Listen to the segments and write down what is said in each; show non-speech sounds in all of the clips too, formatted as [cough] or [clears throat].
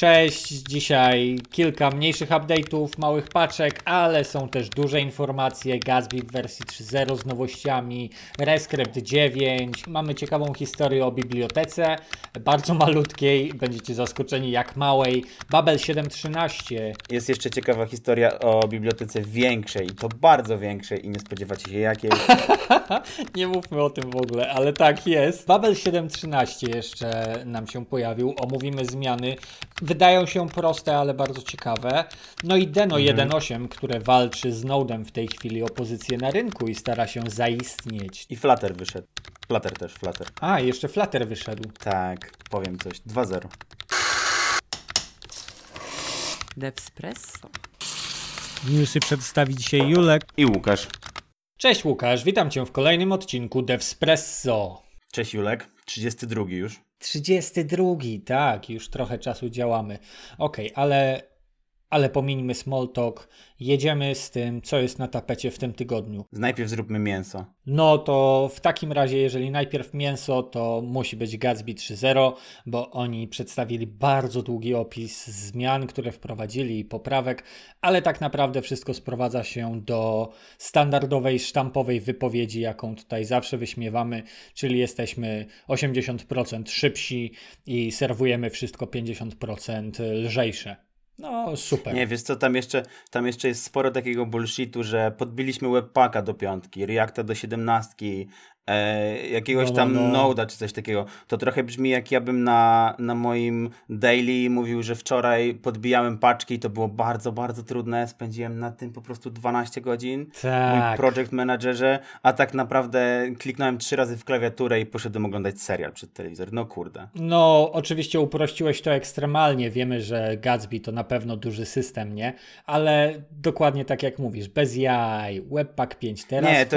Cześć, dzisiaj kilka mniejszych update'ów, małych paczek, ale są też duże informacje. Gatsby w wersji 3.0 z nowościami, Rescript 9. Mamy ciekawą historię o bibliotece, bardzo malutkiej, będziecie zaskoczeni jak małej. Babel 7.13. Jest jeszcze ciekawa historia o bibliotece większej, to bardzo większej i nie spodziewacie się jakiej. [laughs] nie mówmy o tym w ogóle, ale tak jest. Babel 7.13 jeszcze nam się pojawił. Omówimy zmiany wydają się proste, ale bardzo ciekawe. No i Deno mhm. 1.8, które walczy z Nodem w tej chwili o pozycję na rynku i stara się zaistnieć. I Flutter wyszedł. Flutter też, Flutter. A, jeszcze Flutter wyszedł. Tak, powiem coś. 2.0. Devspresso. Newsy przedstawi dzisiaj Julek i Łukasz. Cześć Łukasz, witam Cię w kolejnym odcinku Devspresso. Cześć Julek, 32 już. 32, tak, już trochę czasu działamy. Ok, ale, ale pomińmy small talk. Jedziemy z tym, co jest na tapecie w tym tygodniu. Najpierw zróbmy mięso. No to w takim razie, jeżeli najpierw mięso, to musi być Gatsby 3.0, bo oni przedstawili bardzo długi opis zmian, które wprowadzili i poprawek, ale tak naprawdę wszystko sprowadza się do standardowej, sztampowej wypowiedzi, jaką tutaj zawsze wyśmiewamy, czyli jesteśmy 80% szybsi i serwujemy wszystko 50% lżejsze. No, super. Nie, wiesz co, tam jeszcze, tam jeszcze jest sporo takiego bullshitu, że podbiliśmy webpacka do piątki, Reacta do siedemnastki, e, jakiegoś no, no, tam no. Node'a czy coś takiego. To trochę brzmi jak ja bym na, na moim daily mówił, że wczoraj podbijałem paczki i to było bardzo, bardzo trudne. Spędziłem na tym po prostu 12 godzin. Tak. Mój project managerze, a tak naprawdę kliknąłem trzy razy w klawiaturę i poszedłem oglądać serial przed telewizor. No kurde. No, oczywiście uprościłeś to ekstremalnie. Wiemy, że Gatsby to na pewno duży system, nie? Ale dokładnie tak jak mówisz, bez jaj, Webpack 5 teraz nie, to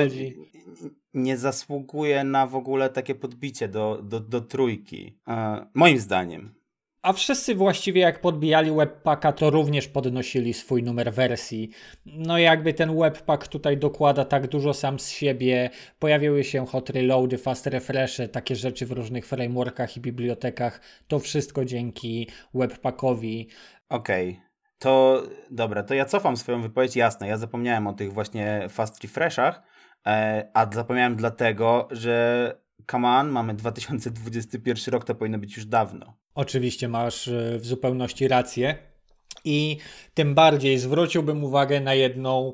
nie zasługuje na w ogóle takie podbicie do, do, do trójki. E, moim zdaniem. A wszyscy właściwie jak podbijali Webpacka, to również podnosili swój numer wersji. No jakby ten Webpack tutaj dokłada tak dużo sam z siebie. Pojawiły się hot reloady, fast refreshy, takie rzeczy w różnych frameworkach i bibliotekach. To wszystko dzięki Webpackowi. Okej. Okay. To dobra, to ja cofam swoją wypowiedź. Jasne, ja zapomniałem o tych właśnie fast refreshach, a zapomniałem dlatego, że come on, mamy 2021 rok, to powinno być już dawno. Oczywiście masz e, w zupełności rację. I tym bardziej zwróciłbym uwagę na jedną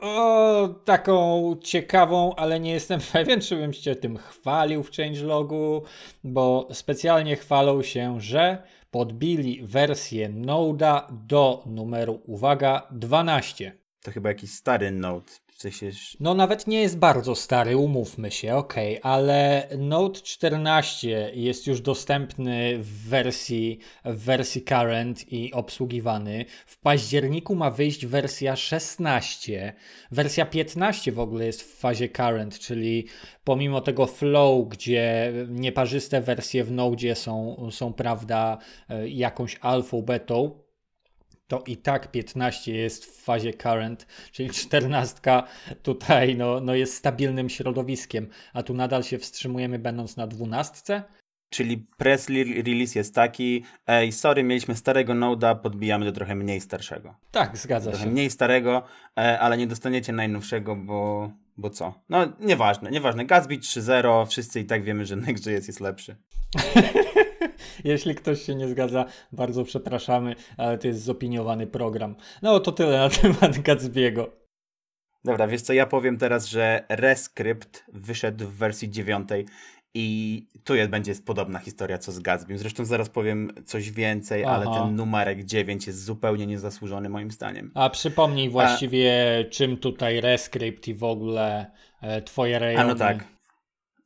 o, taką ciekawą, ale nie jestem [laughs] pewien, czy bym się tym chwalił w changelogu, bo specjalnie chwalą się, że podbili wersję Node'a do numeru, uwaga, 12. To chyba jakiś stary Node sensie... No nawet nie jest bardzo stary, umówmy się, ok, ale Note 14 jest już dostępny w wersji, w wersji current i obsługiwany. W październiku ma wyjść wersja 16. Wersja 15 w ogóle jest w fazie current, czyli pomimo tego flow, gdzie nieparzyste wersje w Node są, są prawda, e, jakąś alfą, betą, to i tak 15 jest w fazie current, czyli 14 tutaj no, no jest stabilnym środowiskiem, a tu nadal się wstrzymujemy będąc na 12. Czyli press release jest taki, ej, sorry, mieliśmy starego Node'a, podbijamy do trochę mniej starszego. Tak, zgadza trochę się. mniej starego, e, ale nie dostaniecie najnowszego, bo, bo co? No, nieważne, nieważne. Gatsby 3.0, wszyscy i tak wiemy, że [laughs] Next.js jest lepszy. [laughs] [laughs] Jeśli ktoś się nie zgadza, bardzo przepraszamy, ale to jest zopiniowany program. No to tyle na [laughs] temat Gatsby'ego. Dobra, wiesz co, ja powiem teraz, że Rescript wyszedł w wersji dziewiątej i tu jest, będzie podobna historia co z Gatsby. Zresztą zaraz powiem coś więcej, Aha. ale ten numerek 9 jest zupełnie niezasłużony moim zdaniem. A przypomnij właściwie, A... czym tutaj Rescript i w ogóle e, twoje rejony. A no tak.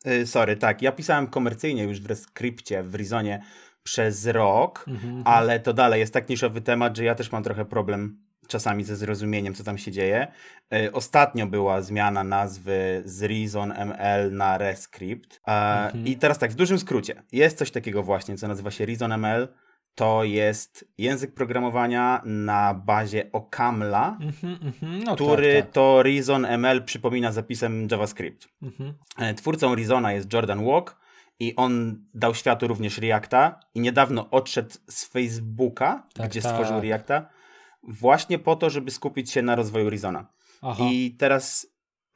Y, sorry, tak. Ja pisałem komercyjnie już w Rescriptie, w Rizonie przez rok, mm-hmm. ale to dalej jest tak niszowy temat, że ja też mam trochę problem czasami ze zrozumieniem, co tam się dzieje. Y, ostatnio była zmiana nazwy z Reason ML na Rescript. Mm-hmm. I teraz tak, w dużym skrócie. Jest coś takiego właśnie, co nazywa się Reason ML to jest język programowania na bazie Okamla, mm-hmm, mm-hmm. No który tak, tak. to Reason ML przypomina zapisem JavaScript. Mm-hmm. Twórcą Reasona jest Jordan Walk i on dał światu również Reacta i niedawno odszedł z Facebooka, Tak, gdzie tak. stworzył Reacta, właśnie po to, żeby skupić się na rozwoju Rezona. Aha. I teraz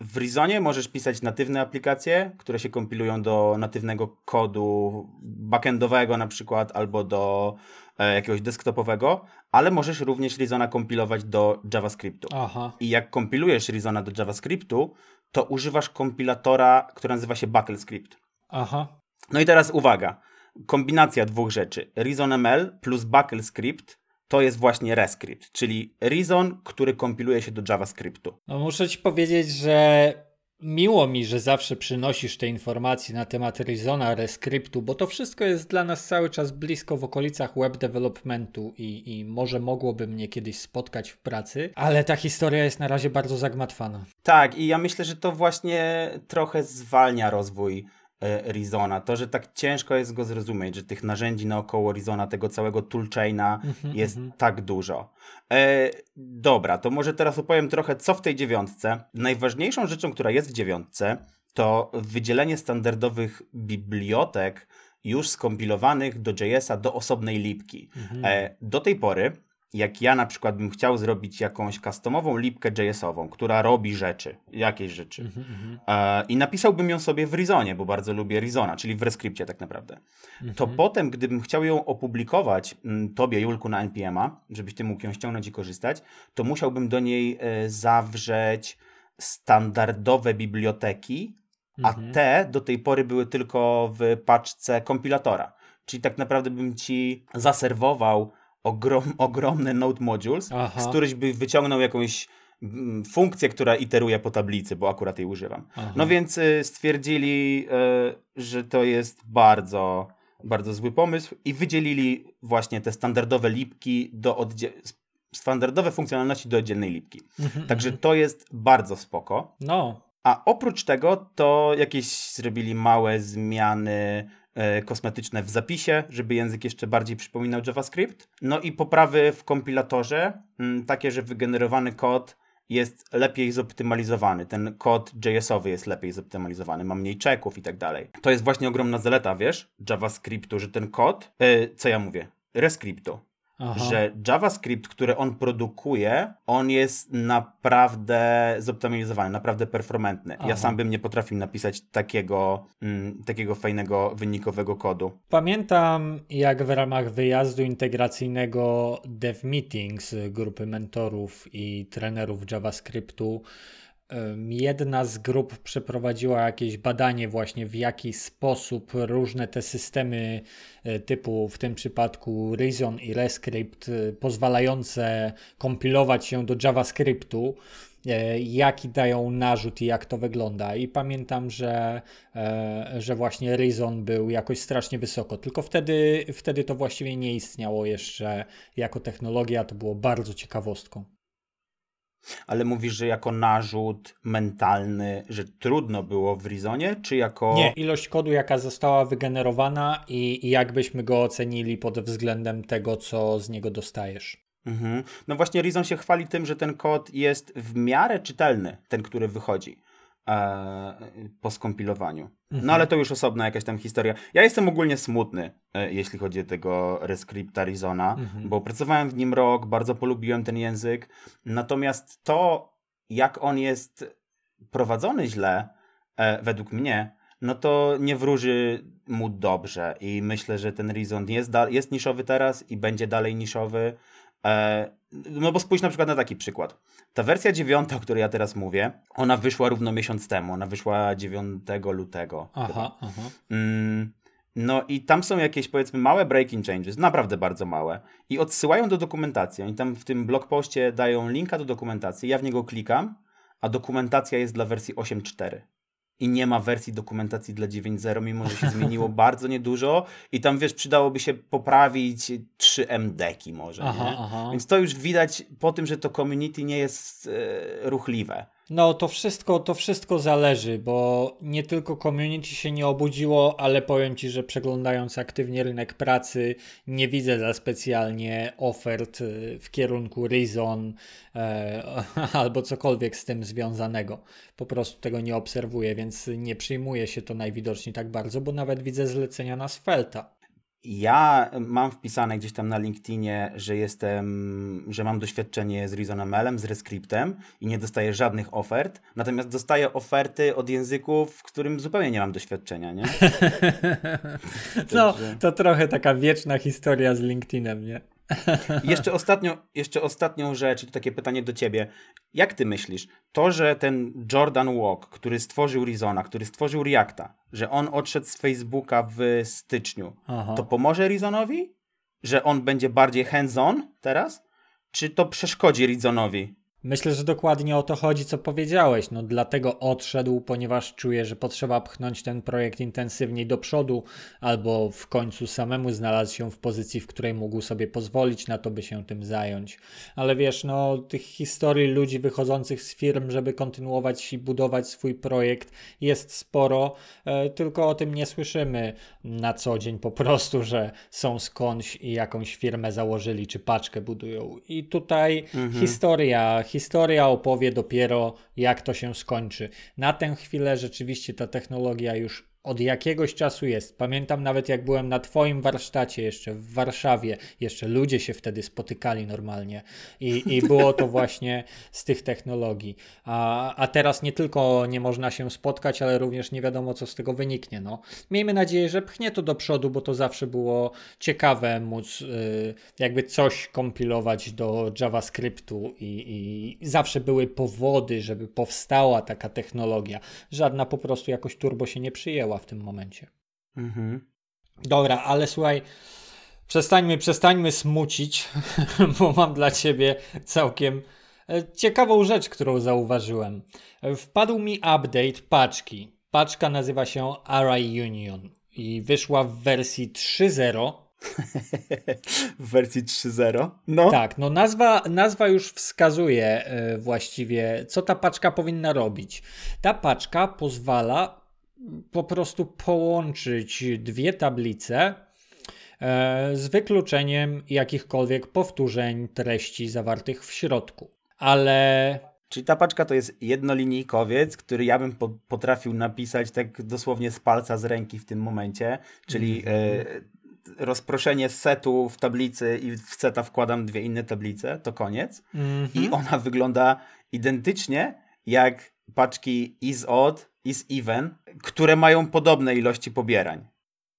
w Reasonie możesz pisać natywne aplikacje, które się kompilują do natywnego kodu backendowego na przykład, albo do e, jakiegoś desktopowego, ale możesz również Reasona kompilować do JavaScriptu. Aha. I jak kompilujesz Reasona do JavaScriptu, to używasz kompilatora, który nazywa się BuckleScript. Aha. No i teraz uwaga. Kombinacja dwóch rzeczy. ReasonML plus BuckleScript to jest właśnie Rescript, czyli Reason, który kompiluje się do JavaScriptu. No muszę ci powiedzieć, że miło mi, że zawsze przynosisz te informacje na temat Rezona, Rescriptu, bo to wszystko jest dla nas cały czas blisko w okolicach web developmentu i, i może mogłoby mnie kiedyś spotkać w pracy, ale ta historia jest na razie bardzo zagmatwana. Tak, i ja myślę, że to właśnie trochę zwalnia rozwój e, Reasona. To, że tak ciężko jest go zrozumieć, że tych narzędzi naokoło Reasona, tego całego toolchaina jest tak dużo. E, dobra, to może teraz opowiem trochę, co w tej dziewiątce. Najważniejszą rzeczą, która jest w dziewiątce, to wydzielenie standardowych bibliotek już skompilowanych do JS-a do osobnej lipki. E, do tej pory, jak ja na przykład bym chciał zrobić jakąś customową lipkę JS-ową, która robi rzeczy, jakieś rzeczy, e, i napisałbym ją sobie w Reasonie, bo bardzo lubię Reasona, czyli w Rescriptie tak naprawdę, to potem, gdybym chciał ją opublikować m, tobie, Julku, na NPM-a, żebyś ty mógł ją ściągnąć i korzystać, to musiałbym do niej e, zawrzeć standardowe biblioteki, a te do tej pory były tylko w paczce kompilatora. Czyli tak naprawdę bym ci zaserwował ogrom, ogromne node modules, Aha. z których by wyciągnął jakąś mm, funkcję, która iteruje po tablicy, bo akurat jej używam. Aha. No więc y, stwierdzili, y, że to jest bardzo, bardzo zły pomysł i wydzielili właśnie te standardowe lipki do oddzie- standardowe funkcjonalności do oddzielnej lipki. Także to jest bardzo spoko. No, A oprócz tego to jakieś zrobili małe zmiany kosmetyczne w zapisie, żeby język jeszcze bardziej przypominał JavaScript. No i poprawy w kompilatorze, mm, takie, że wygenerowany kod jest lepiej zoptymalizowany. Ten kod JS-owy jest lepiej zoptymalizowany, ma mniej czeków i tak dalej. To jest właśnie ogromna zaleta, wiesz, JavaScriptu, że ten kod, e, co ja mówię, Rescriptu, aha. że JavaScript, który on produkuje, on jest naprawdę zoptymalizowany, naprawdę performantny. Aha. Ja sam bym nie potrafił napisać takiego, mm, takiego fajnego, wynikowego kodu. Pamiętam, jak w ramach wyjazdu integracyjnego Dev Meetings grupy mentorów i trenerów JavaScriptu jedna z grup przeprowadziła jakieś badanie właśnie w jaki sposób różne te systemy e, typu w tym przypadku Reason i Rescript e, pozwalające kompilować się do JavaScriptu e, jaki dają narzut i jak to wygląda. I pamiętam, że, że właśnie Reason był jakoś strasznie wysoko, tylko wtedy, wtedy to właściwie nie istniało jeszcze jako technologia, to było bardzo ciekawostką. Ale mówisz, że jako narzut mentalny, że trudno było w Reasonie, czy jako... Nie, ilość kodu, jaka została wygenerowana i, i jak byśmy go ocenili pod względem tego, co z niego dostajesz. Mhm. No właśnie Reason się chwali tym, że ten kod jest w miarę czytelny, ten, który wychodzi po skompilowaniu. No ale to już osobna jakaś tam historia. Ja jestem ogólnie smutny, e, jeśli chodzi o tego Rescripta Reasona, bo pracowałem w nim rok, bardzo polubiłem ten język, natomiast to, jak on jest prowadzony źle, e, według mnie, no to nie wróży mu dobrze i myślę, że ten Reason jest, jest niszowy teraz i będzie dalej niszowy. E, no bo spójrz na przykład na taki przykład. Ta wersja dziewiąta, o której ja teraz mówię, ona wyszła równo miesiąc temu. Ona wyszła 9 lutego. Aha, aha. Mm, no i tam są jakieś powiedzmy małe breaking changes, naprawdę bardzo małe. I odsyłają do dokumentacji. Oni tam w tym blog poście dają linka do dokumentacji. Ja w niego klikam, a dokumentacja jest dla wersji 8.4. I nie ma wersji dokumentacji dla 9.0, mimo że się zmieniło [laughs] bardzo niedużo. I tam wiesz, przydałoby się poprawić 3 MDeki może. Aha, aha. Więc to już widać po tym, że to community nie jest e, ruchliwe. No to wszystko, to wszystko zależy, bo nie tylko community się nie obudziło, ale powiem Ci, że przeglądając aktywnie rynek pracy, nie widzę za specjalnie ofert y, w kierunku Reason e, [laughs] albo cokolwiek z tym związanego. Po prostu tego nie obserwuję, więc nie przyjmuję się to najwidoczniej tak bardzo, bo nawet widzę zlecenia na Svelta. Ja mam wpisane gdzieś tam na LinkedInie, że jestem, że mam doświadczenie z ReasonML-em, z Rescriptem i nie dostaję żadnych ofert, natomiast dostaję oferty od języków, w którym zupełnie nie mam doświadczenia, nie? [laughs] no, to trochę taka wieczna historia z LinkedInem, nie? [laughs] jeszcze, ostatnio, jeszcze ostatnią rzecz, to takie pytanie do ciebie. Jak ty myślisz, to, że ten Jordan Walk, który stworzył Rizona, który stworzył Reacta, że on odszedł z Facebooka w styczniu, Aha. to pomoże Rizonowi? Że on będzie bardziej hands-on teraz? Czy to przeszkodzi Rizonowi? Myślę, że dokładnie o to chodzi, co powiedziałeś. No, dlatego odszedł, ponieważ czuje, że potrzeba pchnąć ten projekt intensywniej do przodu, albo w końcu samemu znalazł się w pozycji, w której mógł sobie pozwolić na to, by się tym zająć. Ale wiesz, no, tych historii ludzi wychodzących z firm, żeby kontynuować i budować swój projekt, jest sporo, e, tylko o tym nie słyszymy na co dzień po prostu, że są skądś i jakąś firmę założyli, czy paczkę budują. I tutaj mhm. historia historia opowie dopiero, jak to się skończy. Na tę chwilę rzeczywiście ta technologia już od jakiegoś czasu jest. Pamiętam nawet jak byłem na Twoim warsztacie jeszcze w Warszawie, jeszcze ludzie się wtedy spotykali normalnie i, i było to właśnie z tych technologii. A, a teraz nie tylko nie można się spotkać, ale również nie wiadomo co z tego wyniknie. No. Miejmy nadzieję, że pchnie to do przodu, bo to zawsze było ciekawe móc y, jakby coś kompilować do JavaScriptu i, i zawsze były powody, żeby powstała taka technologia. Żadna po prostu jakoś turbo się nie przyjęła w tym momencie. Mhm. Dobra, ale słuchaj, przestańmy, przestańmy smucić, [laughs] bo mam dla ciebie całkiem e, ciekawą rzecz, którą zauważyłem. Wpadł mi update paczki. Paczka nazywa się Array Union i wyszła w wersji 3.0 [laughs] w wersji 3.0. No. Tak, no nazwa, nazwa już wskazuje y, właściwie, co ta paczka powinna robić. Ta paczka pozwala po prostu połączyć dwie tablice e, z wykluczeniem jakichkolwiek powtórzeń treści zawartych w środku. Ale Czyli ta paczka to jest jednolinijkowiec, który ja bym po, potrafił napisać tak dosłownie z palca z ręki w tym momencie, czyli mm e, rozproszenie setu w tablicy i w seta wkładam dwie inne tablice, to koniec. Mm -hmm. I ona wygląda identycznie jak paczki is odd is even, które mają podobne ilości pobierań.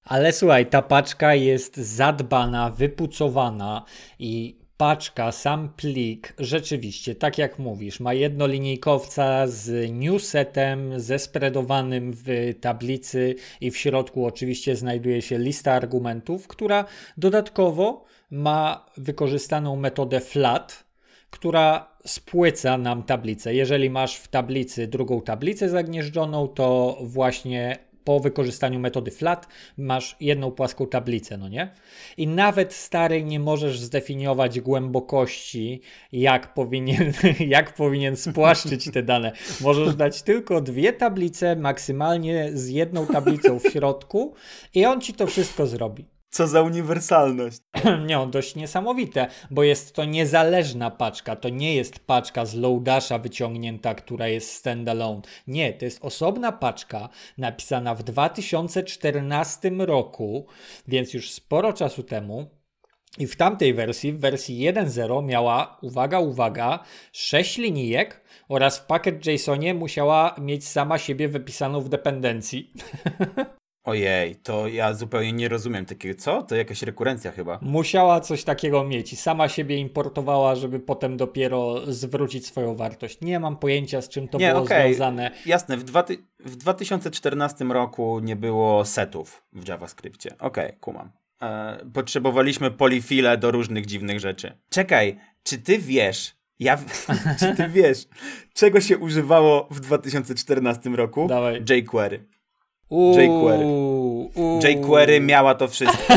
Ale słuchaj, ta paczka jest zadbana, wypucowana i paczka, sam plik, rzeczywiście, tak jak mówisz, ma jednolinijkowca z newsetem zespreadowanym w tablicy i w środku oczywiście znajduje się lista argumentów, która dodatkowo ma wykorzystaną metodę flat, która spłyca nam tablicę. Jeżeli masz w tablicy drugą tablicę zagnieżdżoną, to właśnie po wykorzystaniu metody flat masz jedną płaską tablicę, no nie? I nawet stary nie możesz zdefiniować głębokości, jak powinien, [laughs] jak powinien spłaszczyć te dane. Możesz dać tylko dwie tablice, maksymalnie z jedną tablicą w środku i on ci to wszystko zrobi. Co za uniwersalność. [clears throat] Nie, dość niesamowite, bo jest to niezależna paczka. To nie jest paczka z Loadasha wyciągnięta, która jest standalone. Nie, to jest osobna paczka napisana w 2014 roku, więc już sporo czasu temu. I w tamtej wersji, w wersji 1.0 miała, uwaga, uwaga, 6 linijek oraz w pakiet JSONie musiała mieć sama siebie wypisaną w dependencji. [laughs] Ojej, to ja zupełnie nie rozumiem takiego. Co? To jakaś rekurencja chyba. Musiała coś takiego mieć i sama siebie importowała, żeby potem dopiero zwrócić swoją wartość. Nie mam pojęcia, z czym to nie, było okay. związane. Jasne, w, dwa w 2014 roku nie było setów w JavaScriptie. Okej, okay, kumam. E, potrzebowaliśmy polifile do różnych dziwnych rzeczy. Czekaj, czy ty wiesz, ja, [laughs] czy ty wiesz, czego się używało w 2014 roku? Dawaj. jQuery. jQuery. jQuery miała to wszystko.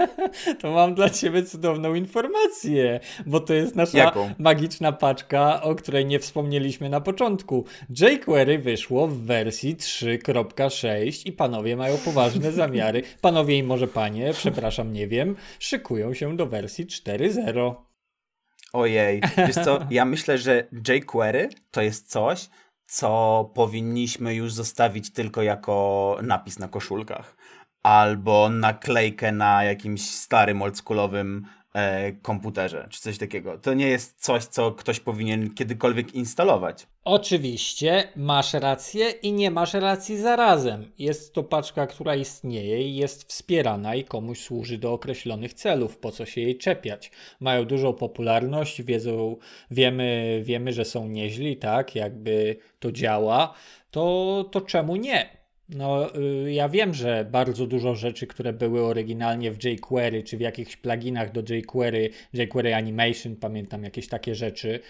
[laughs] to mam dla ciebie cudowną informację, bo to jest nasza Jaką? magiczna paczka, o której nie wspomnieliśmy na początku. jQuery wyszło w wersji 3.6 i panowie mają poważne [laughs] zamiary. Panowie i może panie, przepraszam, nie wiem, szykują się do wersji 4.0. Ojej, wiesz co, ja myślę, że jQuery to jest coś, co powinniśmy już zostawić tylko jako napis na koszulkach. Albo naklejkę na jakimś starym, oldschoolowym e, komputerze, czy coś takiego. To nie jest coś, co ktoś powinien kiedykolwiek instalować. Oczywiście masz rację i nie masz racji zarazem. Jest to paczka, która istnieje i jest wspierana i komuś służy do określonych celów, po co się jej czepiać. Mają dużą popularność, wiedzą, wiemy, wiemy, że są nieźli, tak, jakby to działa, to, to czemu nie? No, y, ja wiem, że bardzo dużo rzeczy, które były oryginalnie w jQuery, czy w jakichś pluginach do jQuery, jQuery Animation, pamiętam jakieś takie rzeczy,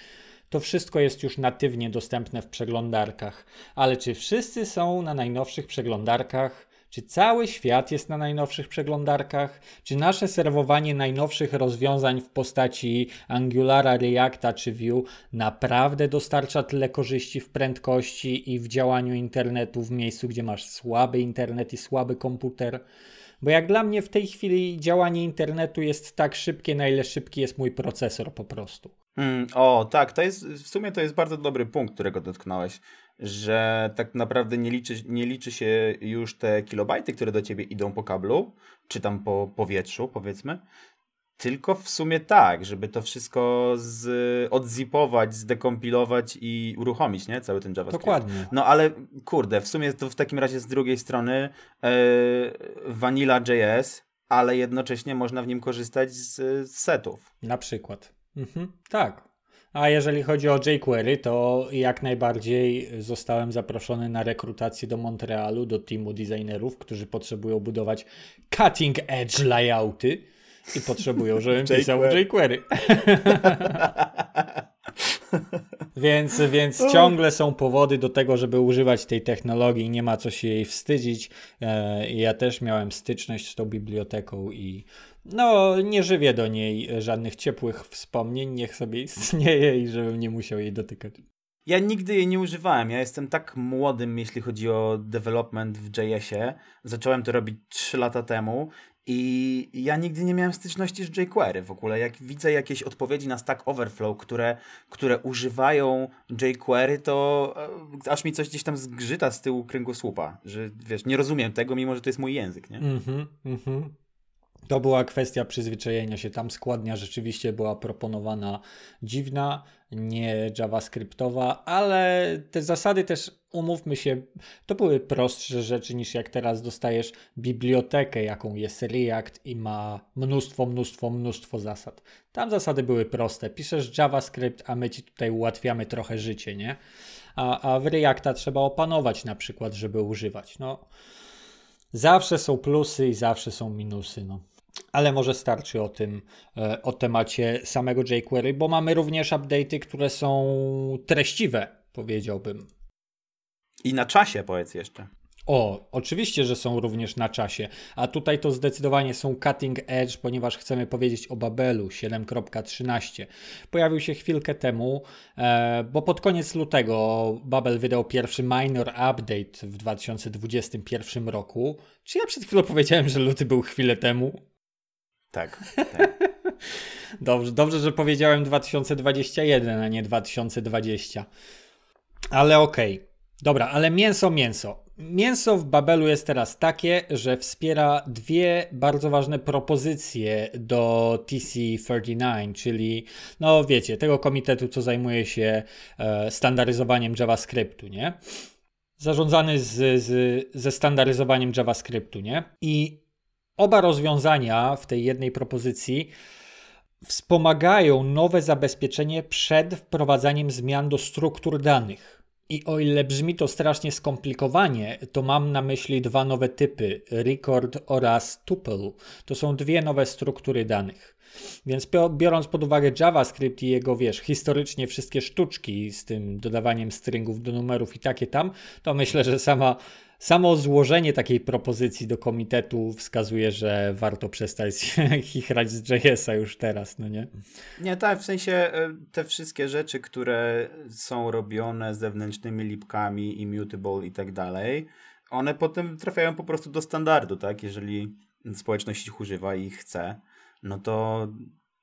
to wszystko jest już natywnie dostępne w przeglądarkach. Ale czy wszyscy są na najnowszych przeglądarkach? Czy cały świat jest na najnowszych przeglądarkach? Czy nasze serwowanie najnowszych rozwiązań w postaci Angulara, Reacta czy Vue naprawdę dostarcza tyle korzyści w prędkości i w działaniu internetu w miejscu, gdzie masz słaby internet i słaby komputer? Bo jak dla mnie w tej chwili działanie internetu jest tak szybkie, na ile szybki jest mój procesor po prostu. Mm, o, tak, to jest, w sumie to jest bardzo dobry punkt, którego dotknąłeś, że tak naprawdę nie liczy, nie liczy się już te kilobajty, które do ciebie idą po kablu, czy tam po powietrzu, powiedzmy, tylko w sumie tak, żeby to wszystko z, odzipować, zdekompilować i uruchomić, nie? Cały ten JavaScript. Dokładnie. No ale kurde, w sumie to w takim razie z drugiej strony yy, Vanilla.js, ale jednocześnie można w nim korzystać z, z setów. Na przykład. Mhm, tak. A jeżeli chodzi o jQuery, to jak najbardziej zostałem zaproszony na rekrutację do Montrealu, do teamu designerów, którzy potrzebują budować cutting edge layouty i potrzebują, żebym [laughs] pisał jQuery. [laughs] więc, więc ciągle są powody do tego, żeby używać tej technologii, nie ma co się jej wstydzić. E, ja też miałem styczność z tą biblioteką i no, nie żywię do niej żadnych ciepłych wspomnień, niech sobie istnieje i żebym nie musiał jej dotykać. Ja nigdy jej nie używałem. Ja jestem tak młodym, jeśli chodzi o development w JS-ie. Zacząłem to robić 3 lata temu i ja nigdy nie miałem styczności z jQuery w ogóle. Jak widzę jakieś odpowiedzi na Stack Overflow, które, które używają jQuery, to e, aż mi coś gdzieś tam zgrzyta z tyłu kręgosłupa, że wiesz, nie rozumiem tego, mimo że to jest mój język, nie? Mhm, mhm. To była kwestia przyzwyczajenia się. Tam składnia rzeczywiście była proponowana dziwna, nie JavaScriptowa, ale te zasady też, umówmy się, to były prostsze rzeczy niż jak teraz dostajesz bibliotekę, jaką jest React i ma mnóstwo, mnóstwo, mnóstwo zasad. Tam zasady były proste. Piszesz JavaScript, a my ci tutaj ułatwiamy trochę życie, nie? A, a w Reacta trzeba opanować na przykład, żeby używać. No, zawsze są plusy i zawsze są minusy, no. Ale może starczy o tym, e, o temacie samego jQuery, bo mamy również update'y, które są treściwe, powiedziałbym. I na czasie powiedz jeszcze. O, oczywiście, że są również na czasie, a tutaj to zdecydowanie są cutting edge, ponieważ chcemy powiedzieć o Babelu 7.13. Pojawił się chwilkę temu, e, bo pod koniec lutego Babel wydał pierwszy minor update w 2021 roku. Czy ja przed chwilą powiedziałem, że luty był chwilę temu? Tak. tak. [laughs] dobrze, dobrze, że powiedziałem 2021, a nie 2020. Ale okej. Okay. Dobra, ale mięso, mięso. Mięso w Babelu jest teraz takie, że wspiera dwie bardzo ważne propozycje do TC39, czyli, no wiecie, tego komitetu, co zajmuje się e, standaryzowaniem JavaScriptu, nie? Zarządzany z, z, ze standaryzowaniem JavaScriptu, nie? I Oba rozwiązania w tej jednej propozycji wspomagają nowe zabezpieczenie przed wprowadzaniem zmian do struktur danych. I o ile brzmi to strasznie skomplikowanie, to mam na myśli dwa nowe typy record oraz tuple. To są dwie nowe struktury danych. Więc biorąc pod uwagę JavaScript i jego, wiesz, historycznie wszystkie sztuczki z tym dodawaniem stringów do numerów i takie tam, to myślę, że sama samo złożenie takiej propozycji do komitetu wskazuje, że warto przestać [laughs] chichrać z JS-a już teraz, no nie? Nie, tak, w sensie e, te wszystkie rzeczy, które są robione zewnętrznymi lipkami, immutable i tak dalej, one potem trafiają po prostu do standardu, tak? Jeżeli społeczność ich używa i ich chce, no to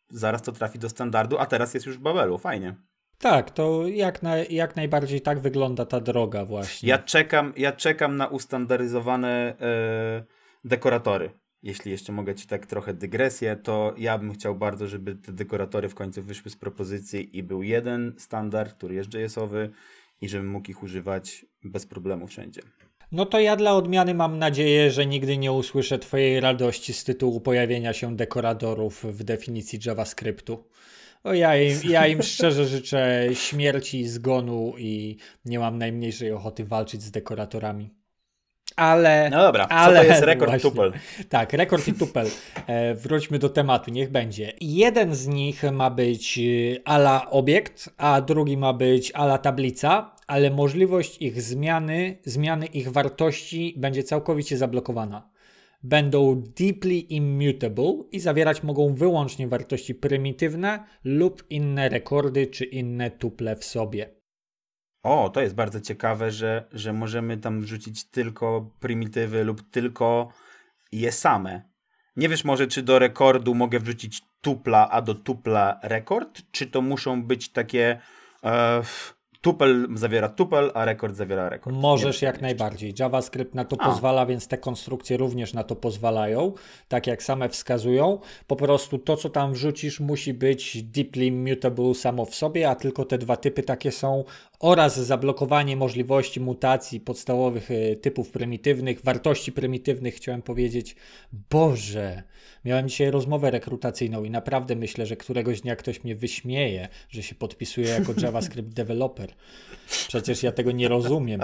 zaraz to trafi do standardu, a teraz jest już w Babelu, fajnie. Tak, to jak, na, jak najbardziej tak wygląda ta droga właśnie. Ja czekam, ja czekam na ustandaryzowane e, dekoratory. Jeśli jeszcze mogę ci tak trochę dygresję, to ja bym chciał bardzo, żeby te dekoratory w końcu wyszły z propozycji i był jeden standard, który jest JS-owy i żebym mógł ich używać bez problemu wszędzie. No to ja dla odmiany mam nadzieję, że nigdy nie usłyszę Twojej radości z tytułu pojawienia się dekoratorów w definicji JavaScriptu. O ja, im, ja im szczerze życzę śmierci, zgonu i nie mam najmniejszej ochoty walczyć z dekoratorami. Ale. No dobra, ale, to jest rekord właśnie, tupel? Tak, rekord i tupel. E, wróćmy do tematu, niech będzie. Jeden z nich ma być e, ala obiekt, a drugi ma być ala tablica, ale możliwość ich zmiany, zmiany ich wartości będzie całkowicie zablokowana będą deeply immutable i zawierać mogą wyłącznie wartości prymitywne lub inne rekordy czy inne tuple w sobie. O, to jest bardzo ciekawe, że, że możemy tam wrzucić tylko prymitywy lub tylko je same. Nie wiesz może, czy do rekordu mogę wrzucić tupla, a do tupla rekord? Czy to muszą być takie... E, Tupel zawiera tupel, a rekord zawiera rekord. Możesz jak najbardziej. JavaScript na to a. pozwala, więc te konstrukcje również na to pozwalają, tak jak same wskazują. Po prostu to, co tam wrzucisz, musi być deeply mutable samo w sobie, a tylko te dwa typy takie są oraz zablokowanie możliwości mutacji podstawowych e, typów prymitywnych, wartości prymitywnych, chciałem powiedzieć. Boże, miałem dzisiaj rozmowę rekrutacyjną i naprawdę myślę, że któregoś dnia ktoś mnie wyśmieje, że się podpisuje jako [laughs] JavaScript developer. Przecież ja tego nie rozumiem.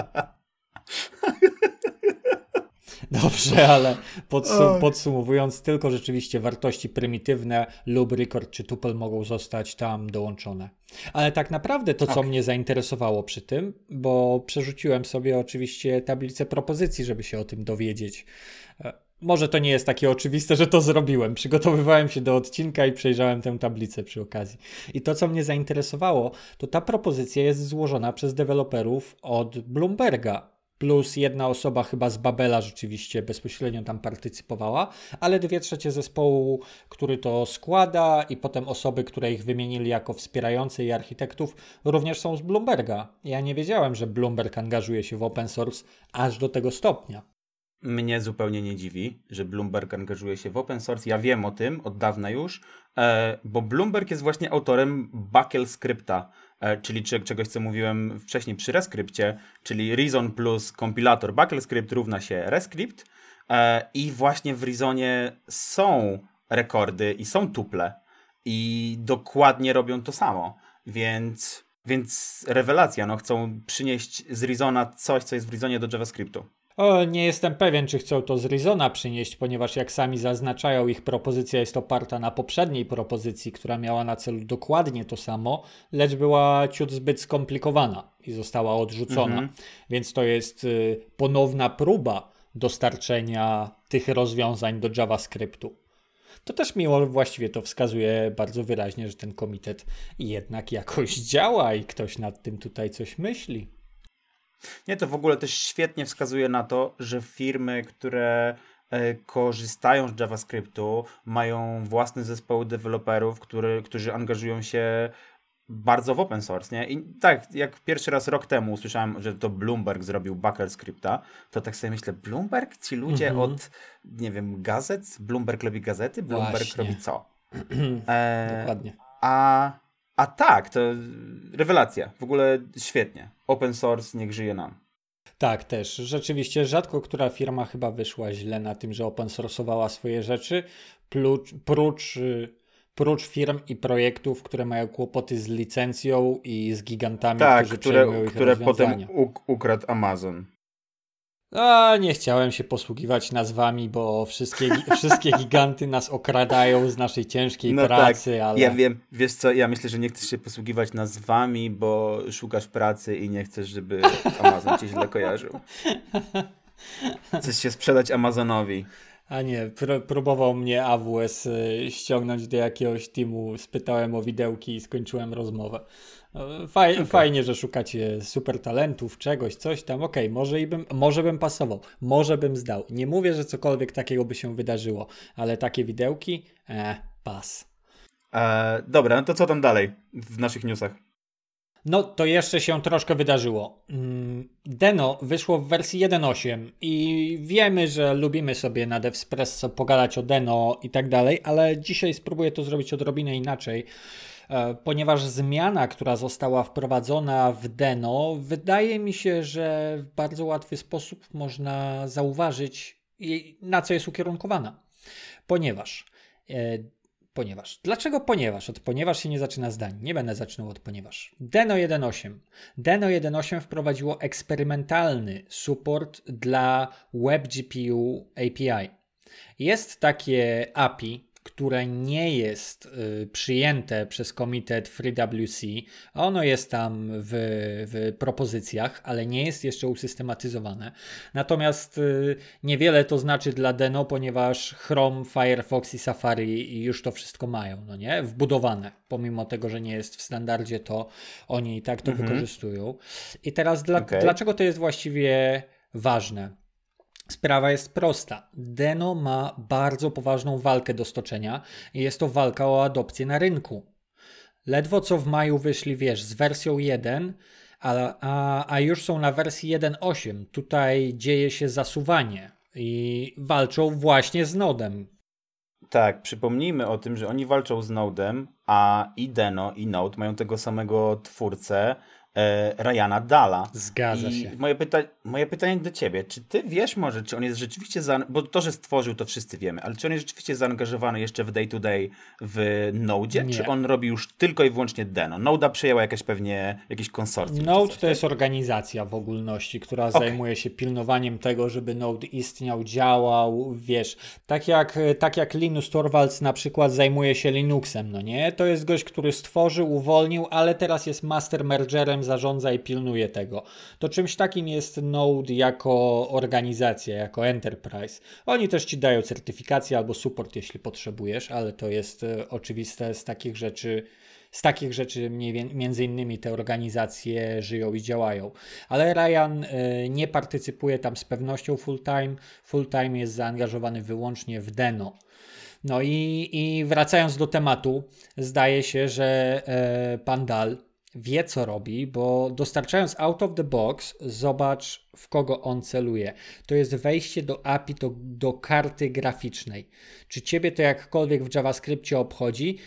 Dobrze, ale podsum podsumowując, tylko rzeczywiście wartości prymitywne lub record czy tuple mogą zostać tam dołączone. Ale tak naprawdę to, co okay. mnie zainteresowało przy tym, bo przerzuciłem sobie oczywiście tablicę propozycji, żeby się o tym dowiedzieć. E, może to nie jest takie oczywiste, że to zrobiłem. Przygotowywałem się do odcinka i przejrzałem tę tablicę przy okazji. I to, co mnie zainteresowało, to ta propozycja jest złożona przez deweloperów od Bloomberga plus jedna osoba chyba z Babela rzeczywiście bezpośrednio tam partycypowała, ale dwie trzecie zespołu, który to składa i potem osoby, które ich wymienili jako wspierające i architektów również są z Bloomberga. Ja nie wiedziałem, że Bloomberg angażuje się w open source aż do tego stopnia. Mnie zupełnie nie dziwi, że Bloomberg angażuje się w open source. Ja wiem o tym od dawna już, e, bo Bloomberg jest właśnie autorem Buckle Scripta, czyli czegoś, co mówiłem wcześniej przy Rescriptie, czyli Reason plus kompilator BuckleScript równa się Rescript e, i właśnie w Reasonie są rekordy i są tuple i dokładnie robią to samo, więc, więc rewelacja, no chcą przynieść z Reasona coś, co jest w Reasonie do JavaScriptu. O, nie jestem pewien, czy chcą to z Rizona przynieść, ponieważ jak sami zaznaczają, ich propozycja jest oparta na poprzedniej propozycji, która miała na celu dokładnie to samo, lecz była ciut zbyt skomplikowana i została odrzucona. Mhm. Więc to jest y, ponowna próba dostarczenia tych rozwiązań do JavaScriptu. To też miło, właściwie to wskazuje bardzo wyraźnie, że ten komitet jednak jakoś działa i ktoś nad tym tutaj coś myśli. Nie, to w ogóle też świetnie wskazuje na to, że firmy, które e, korzystają z JavaScriptu, mają własne zespoły deweloperów, który, którzy angażują się bardzo w open source, nie? I tak, jak pierwszy raz rok temu usłyszałem, że to Bloomberg zrobił Buckle Scripta, to tak sobie myślę, Bloomberg? Ci ludzie -hmm. od, nie wiem, gazet? Bloomberg robi gazety? Bloomberg Właśnie. robi co? [clears throat] e, Dokładnie. A a tak, to rewelacja. W ogóle świetnie. Open source niech żyje nam. Tak, też. Rzeczywiście rzadko która firma chyba wyszła źle na tym, że open source'owała swoje rzeczy, prócz, prócz, prócz firm i projektów, które mają kłopoty z licencją i z gigantami, tak, którzy które, ich które potem ukradł Amazon. A nie chciałem się posługiwać nazwami, bo wszystkie, [laughs] wszystkie giganty nas okradają z naszej ciężkiej no tak. pracy. Tak. Ale... Ja wiem, wiesz co, ja myślę, że nie chcesz się posługiwać nazwami, bo szukasz pracy i nie chcesz, żeby Amazon cię źle kojarzył. [laughs] Chcesz się sprzedać Amazonowi. A nie, pr próbował mnie AWS y, ściągnąć do jakiegoś teamu, spytałem o widełki i skończyłem rozmowę. E, faj okay. Fajnie, że szukacie super talentów, czegoś, coś tam. Okej, okay, może, i bym, może bym pasował, może bym zdał. Nie mówię, że cokolwiek takiego by się wydarzyło, ale takie widełki, e, pas. E, dobra, no to co tam dalej w naszych newsach? No to jeszcze się troszkę wydarzyło. Mm, Deno wyszło w wersji 1.8 i wiemy, że lubimy sobie na DevSpresso pogadać o Deno i tak dalej, ale dzisiaj spróbuję to zrobić odrobinę inaczej, e, ponieważ zmiana, która została wprowadzona w Deno, wydaje mi się, że w bardzo łatwy sposób można zauważyć, na co jest ukierunkowana. Ponieważ e, Ponieważ. Dlaczego ponieważ? Od ponieważ się nie zaczyna zdań. Nie będę zaczynał od ponieważ. Deno 1.8. Deno 1.8 wprowadziło eksperymentalny support dla WebGPU API. Jest takie API, które nie jest y, przyjęte przez komitet FreeWC. Ono jest tam w, w propozycjach, ale nie jest jeszcze usystematyzowane. Natomiast y, niewiele to znaczy dla Deno, ponieważ Chrome, Firefox i Safari już to wszystko mają, no nie? Wbudowane. Pomimo tego, że nie jest w standardzie, to oni i tak to mhm. wykorzystują. I teraz dla, okay. dlaczego to jest właściwie ważne? Sprawa jest prosta. Deno ma bardzo poważną walkę do stoczenia i jest to walka o adopcję na rynku. Ledwo co w maju wyszli, wiesz, z wersją 1, a, a, a już są na wersji 1.8. Tutaj dzieje się zasuwanie i walczą właśnie z Nodem. Tak, przypomnijmy o tym, że oni walczą z Nodem, a i Deno i Node mają tego samego twórcę, e, Ryana Dala. Zgadza I się. Moje, pyta moje pytanie do ciebie, czy ty wiesz może, czy on jest rzeczywiście, bo to, że stworzył, to wszyscy wiemy, ale czy on jest rzeczywiście zaangażowany jeszcze w day-to-day -day w Node, czy on robi już tylko i wyłącznie Deno? Node'a przejęła jakaś pewnie jakieś konsorcjum. Node to tak? jest organizacja w ogólności, która okay. zajmuje się pilnowaniem tego, żeby Node istniał, działał, wiesz, tak jak, tak jak Linus Torvalds na przykład zajmuje się Linuxem, no nie? To jest gość, który stworzył, uwolnił, ale teraz jest master mergerem zarządza i pilnuje tego. To czymś takim jest Node jako organizacja, jako enterprise. Oni też ci dają certyfikację albo support, jeśli potrzebujesz, ale to jest e, oczywiste z takich rzeczy. Z takich rzeczy między innymi te organizacje żyją i działają. Ale Ryan y, nie partycypuje tam z pewnością full time. Full time jest zaangażowany wyłącznie w Deno. No i, i wracając do tematu, zdaje się, że y, pan Dal wie co robi, bo dostarczając out of the box, zobacz w kogo on celuje. To jest wejście do API, do, do karty graficznej. Czy ciebie to jakkolwiek w JavaScriptie obchodzi?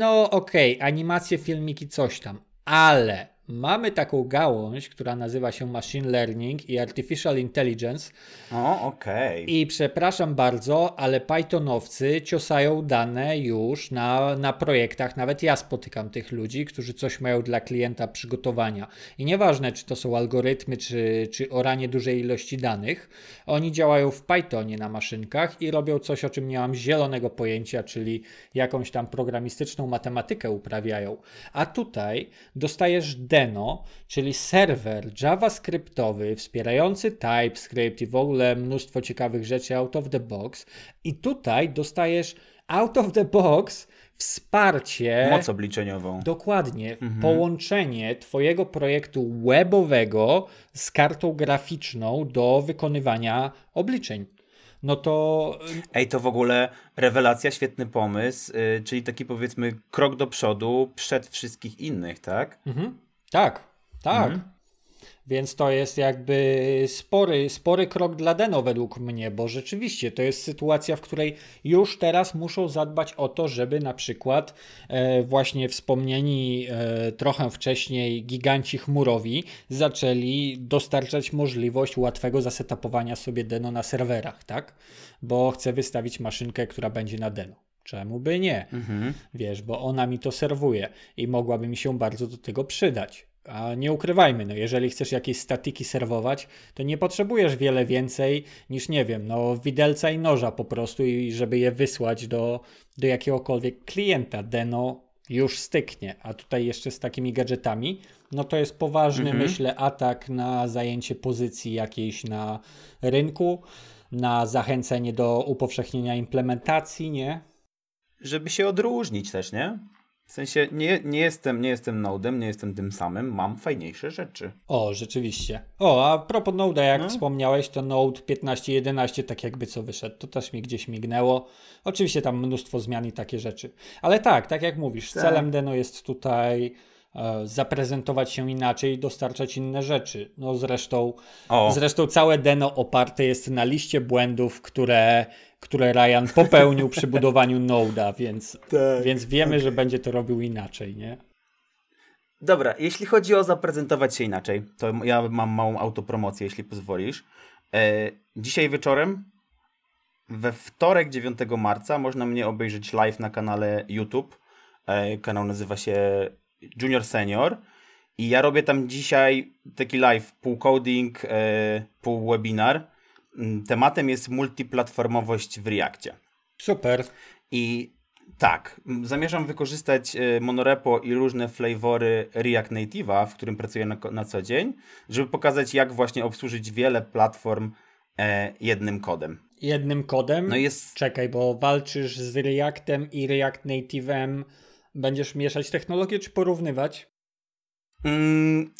No okej, okay, animacje, filmiki, coś tam, ale mamy taką gałąź, która nazywa się Machine Learning i Artificial Intelligence. O, okej. Okay. I przepraszam bardzo, ale Pythonowcy ciosają dane już na, na projektach. Nawet ja spotykam tych ludzi, którzy coś mają dla klienta przygotowania. I nieważne, czy to są algorytmy, czy, czy oranie dużej ilości danych, oni działają w Pythonie na maszynkach i robią coś, o czym nie mam zielonego pojęcia, czyli jakąś tam programistyczną matematykę uprawiają. A tutaj dostajesz Deno, czyli serwer javascriptowy wspierający TypeScript i w ogóle mnóstwo ciekawych rzeczy out of the box. I tutaj dostajesz out of the box wsparcie. Moc obliczeniową. Dokładnie. Mhm. Połączenie Twojego projektu webowego z kartą graficzną do wykonywania obliczeń. No to. Ej, to w ogóle rewelacja, świetny pomysł, yy, czyli taki powiedzmy krok do przodu przed wszystkich innych, tak? Mhm. Tak, tak. Mhm. Więc to jest jakby spory, spory krok dla Deno według mnie, bo rzeczywiście to jest sytuacja, w której już teraz muszą zadbać o to, żeby na przykład e, właśnie wspomnieni e, trochę wcześniej giganci chmurowi zaczęli dostarczać możliwość łatwego zasetapowania sobie Deno na serwerach, tak? Bo chcę wystawić maszynkę, która będzie na Deno. Czemu by nie? Mhm. Wiesz, bo ona mi to serwuje i mogłaby mi się bardzo do tego przydać. A nie ukrywajmy, no jeżeli chcesz jakieś statyki serwować, to nie potrzebujesz wiele więcej niż, nie wiem, no widelca i noża po prostu i żeby je wysłać do, do jakiegokolwiek klienta. Deno już styknie, a tutaj jeszcze z takimi gadżetami, no to jest poważny, mhm. myślę, atak na zajęcie pozycji jakiejś na rynku, na zachęcenie do upowszechnienia implementacji, nie? Żeby się odróżnić też, nie? W sensie nie, nie jestem, nie jestem Nodem, nie jestem tym samym, mam fajniejsze rzeczy. O, rzeczywiście. O, a propos Node'a, jak no. wspomniałeś, to Node 15.11 tak jakby co wyszedł, to też mi gdzieś mignęło. Oczywiście tam mnóstwo zmian i takie rzeczy. Ale tak, tak jak mówisz, tak. celem Deno jest tutaj e, zaprezentować się inaczej i dostarczać inne rzeczy. No zresztą, o. zresztą całe Deno oparte jest na liście błędów, które które Ryan popełnił przy budowaniu Node'a, więc, tak, więc wiemy, tak. że będzie to robił inaczej, nie? Dobra, jeśli chodzi o zaprezentować się inaczej, to ja mam małą autopromocję, jeśli pozwolisz. E, dzisiaj wieczorem, we wtorek 9 marca, można mnie obejrzeć live na kanale YouTube. E, kanał nazywa się Junior Senior. I ja robię tam dzisiaj taki live, pół coding, e, pół webinar tematem jest multiplatformowość w Reakcie. Super. I tak, zamierzam wykorzystać e, monorepo i różne flavory React Native'a, w którym pracuję na, na co dzień, żeby pokazać, jak właśnie obsłużyć wiele platform e, jednym kodem. Jednym kodem? No jest... Czekaj, bo walczysz z Reactem i React Native'em. Będziesz mieszać technologię, czy porównywać? Mm,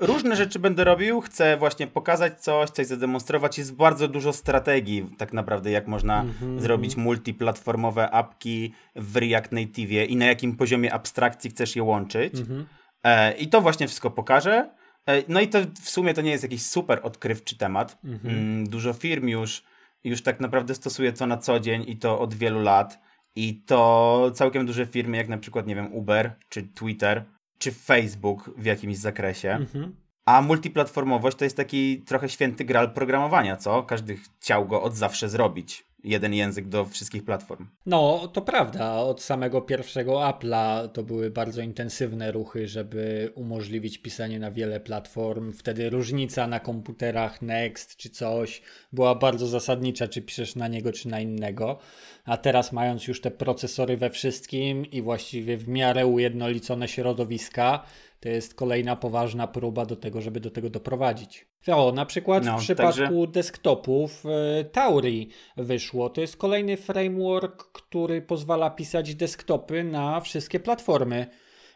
różne rzeczy będę robił, chcę właśnie pokazać coś, coś zademonstrować. Jest bardzo dużo strategii tak naprawdę, jak można mm-hmm. zrobić multiplatformowe apki w React Native i na jakim poziomie abstrakcji chcesz je łączyć. Mm-hmm. E, I to właśnie wszystko pokażę. E, no i to w sumie to nie jest jakiś super odkrywczy temat. Mm-hmm. Mm, dużo firm już, już tak naprawdę stosuje to na co dzień i to od wielu lat. I to całkiem duże firmy, jak na przykład, nie wiem, Uber czy Twitter, czy Facebook w jakimś zakresie. Mhm. A multiplatformowość to jest taki trochę święty gral programowania, co? Każdy chciał go od zawsze zrobić jeden język do wszystkich platform. No, to prawda. Od samego pierwszego Apple'a to były bardzo intensywne ruchy, żeby umożliwić pisanie na wiele platform. Wtedy różnica na komputerach Next czy coś była bardzo zasadnicza, czy piszesz na niego, czy na innego. A teraz, mając już te procesory we wszystkim i właściwie w miarę ujednolicone środowiska, to jest kolejna poważna próba do tego, żeby do tego doprowadzić. O, na przykład no, w przypadku także... desktopów e, Tauri wyszło. To jest kolejny framework, który pozwala pisać desktopy na wszystkie platformy.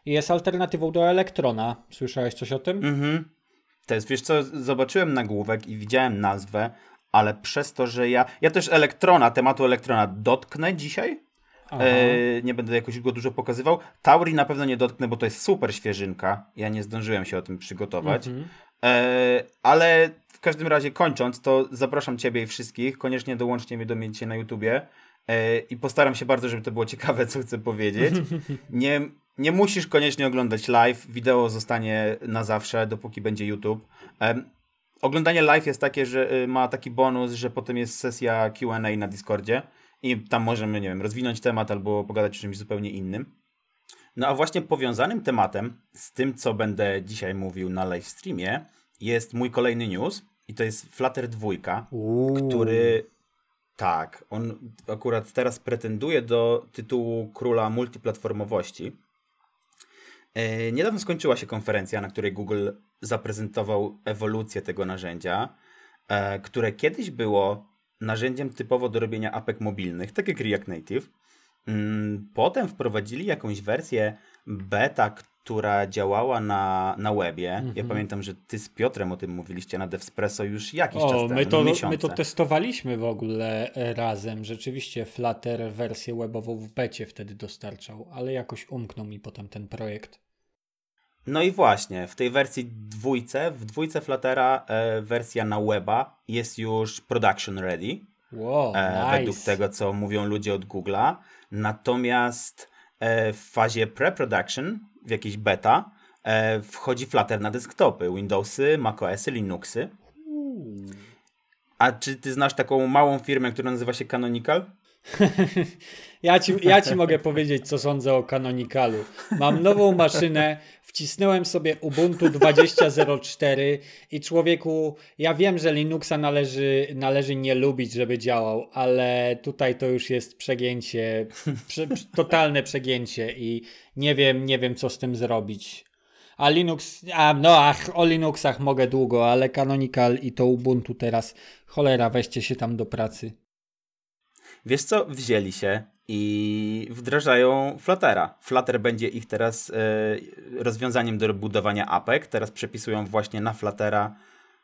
Jest alternatywą do Elektrona. Słyszałeś coś o tym? Mhm. To jest, wiesz co, zobaczyłem nagłówek i widziałem nazwę, ale przez to, że ja... Ja też Elektrona, tematu Elektrona dotknę dzisiaj, E, nie będę jakoś go dużo pokazywał. Tauri na pewno nie dotknę, bo to jest super świeżynka. Ja nie zdążyłem się o tym przygotować. Mhm. E, ale w każdym razie kończąc, to zapraszam Ciebie i wszystkich. Koniecznie dołączcie mnie do mnie dzisiaj na YouTubie. E, I postaram się bardzo, żeby to było ciekawe, co chcę powiedzieć. [laughs] Nie, nie musisz koniecznie oglądać live. Wideo zostanie na zawsze, dopóki będzie YouTube. E, oglądanie live jest takie, że y, ma taki bonus, że potem jest sesja QA na Discordzie i tam możemy, nie wiem, rozwinąć temat albo pogadać o czymś zupełnie innym. No a właśnie powiązanym tematem z tym, co będę dzisiaj mówił na live streamie, jest mój kolejny news i to jest Flutter 2, który tak, on akurat teraz pretenduje do tytułu króla multiplatformowości. E, niedawno skończyła się konferencja, na której Google zaprezentował ewolucję tego narzędzia, e, które kiedyś było narzędziem typowo do robienia apek mobilnych, tak jak React Native. Mm, potem wprowadzili jakąś wersję beta, która działała na, na webie. Ja mhm. pamiętam, że ty z Piotrem o tym mówiliście na DevSpresso już jakiś o, czas temu, my to, my to testowaliśmy w ogóle e, razem. Rzeczywiście Flutter wersję webową w becie wtedy dostarczał, ale jakoś umknął mi potem ten projekt. No i właśnie, w tej wersji dwójce, w dwójce Fluttera e, wersja na weba jest już production ready. Wow, e, nice. Według tego, co mówią ludzie od Google'a. Natomiast e, w fazie pre-production, w jakiejś beta, e, wchodzi Flutter na desktopy, Windowsy, macOSy, Linuxy. A czy ty znasz taką małą firmę, która nazywa się Canonical? [laughs] ja, ci, ja ci mogę powiedzieć, co sądzę o Canonicalu. Mam nową maszynę, Wcisnąłem sobie Ubuntu 20.04 i człowieku, ja wiem, że Linuxa należy, należy nie lubić, żeby działał, ale tutaj to już jest przegięcie, prze, totalne przegięcie i nie wiem, nie wiem co z tym zrobić. A Linux, a no ach, o Linuxach mogę długo, ale Canonical i to Ubuntu teraz, cholera, weźcie się tam do pracy. Wiesz co, wzięli się i wdrażają Fluttera. Flutter będzie ich teraz e, rozwiązaniem do budowania apek. Teraz przepisują właśnie na Fluttera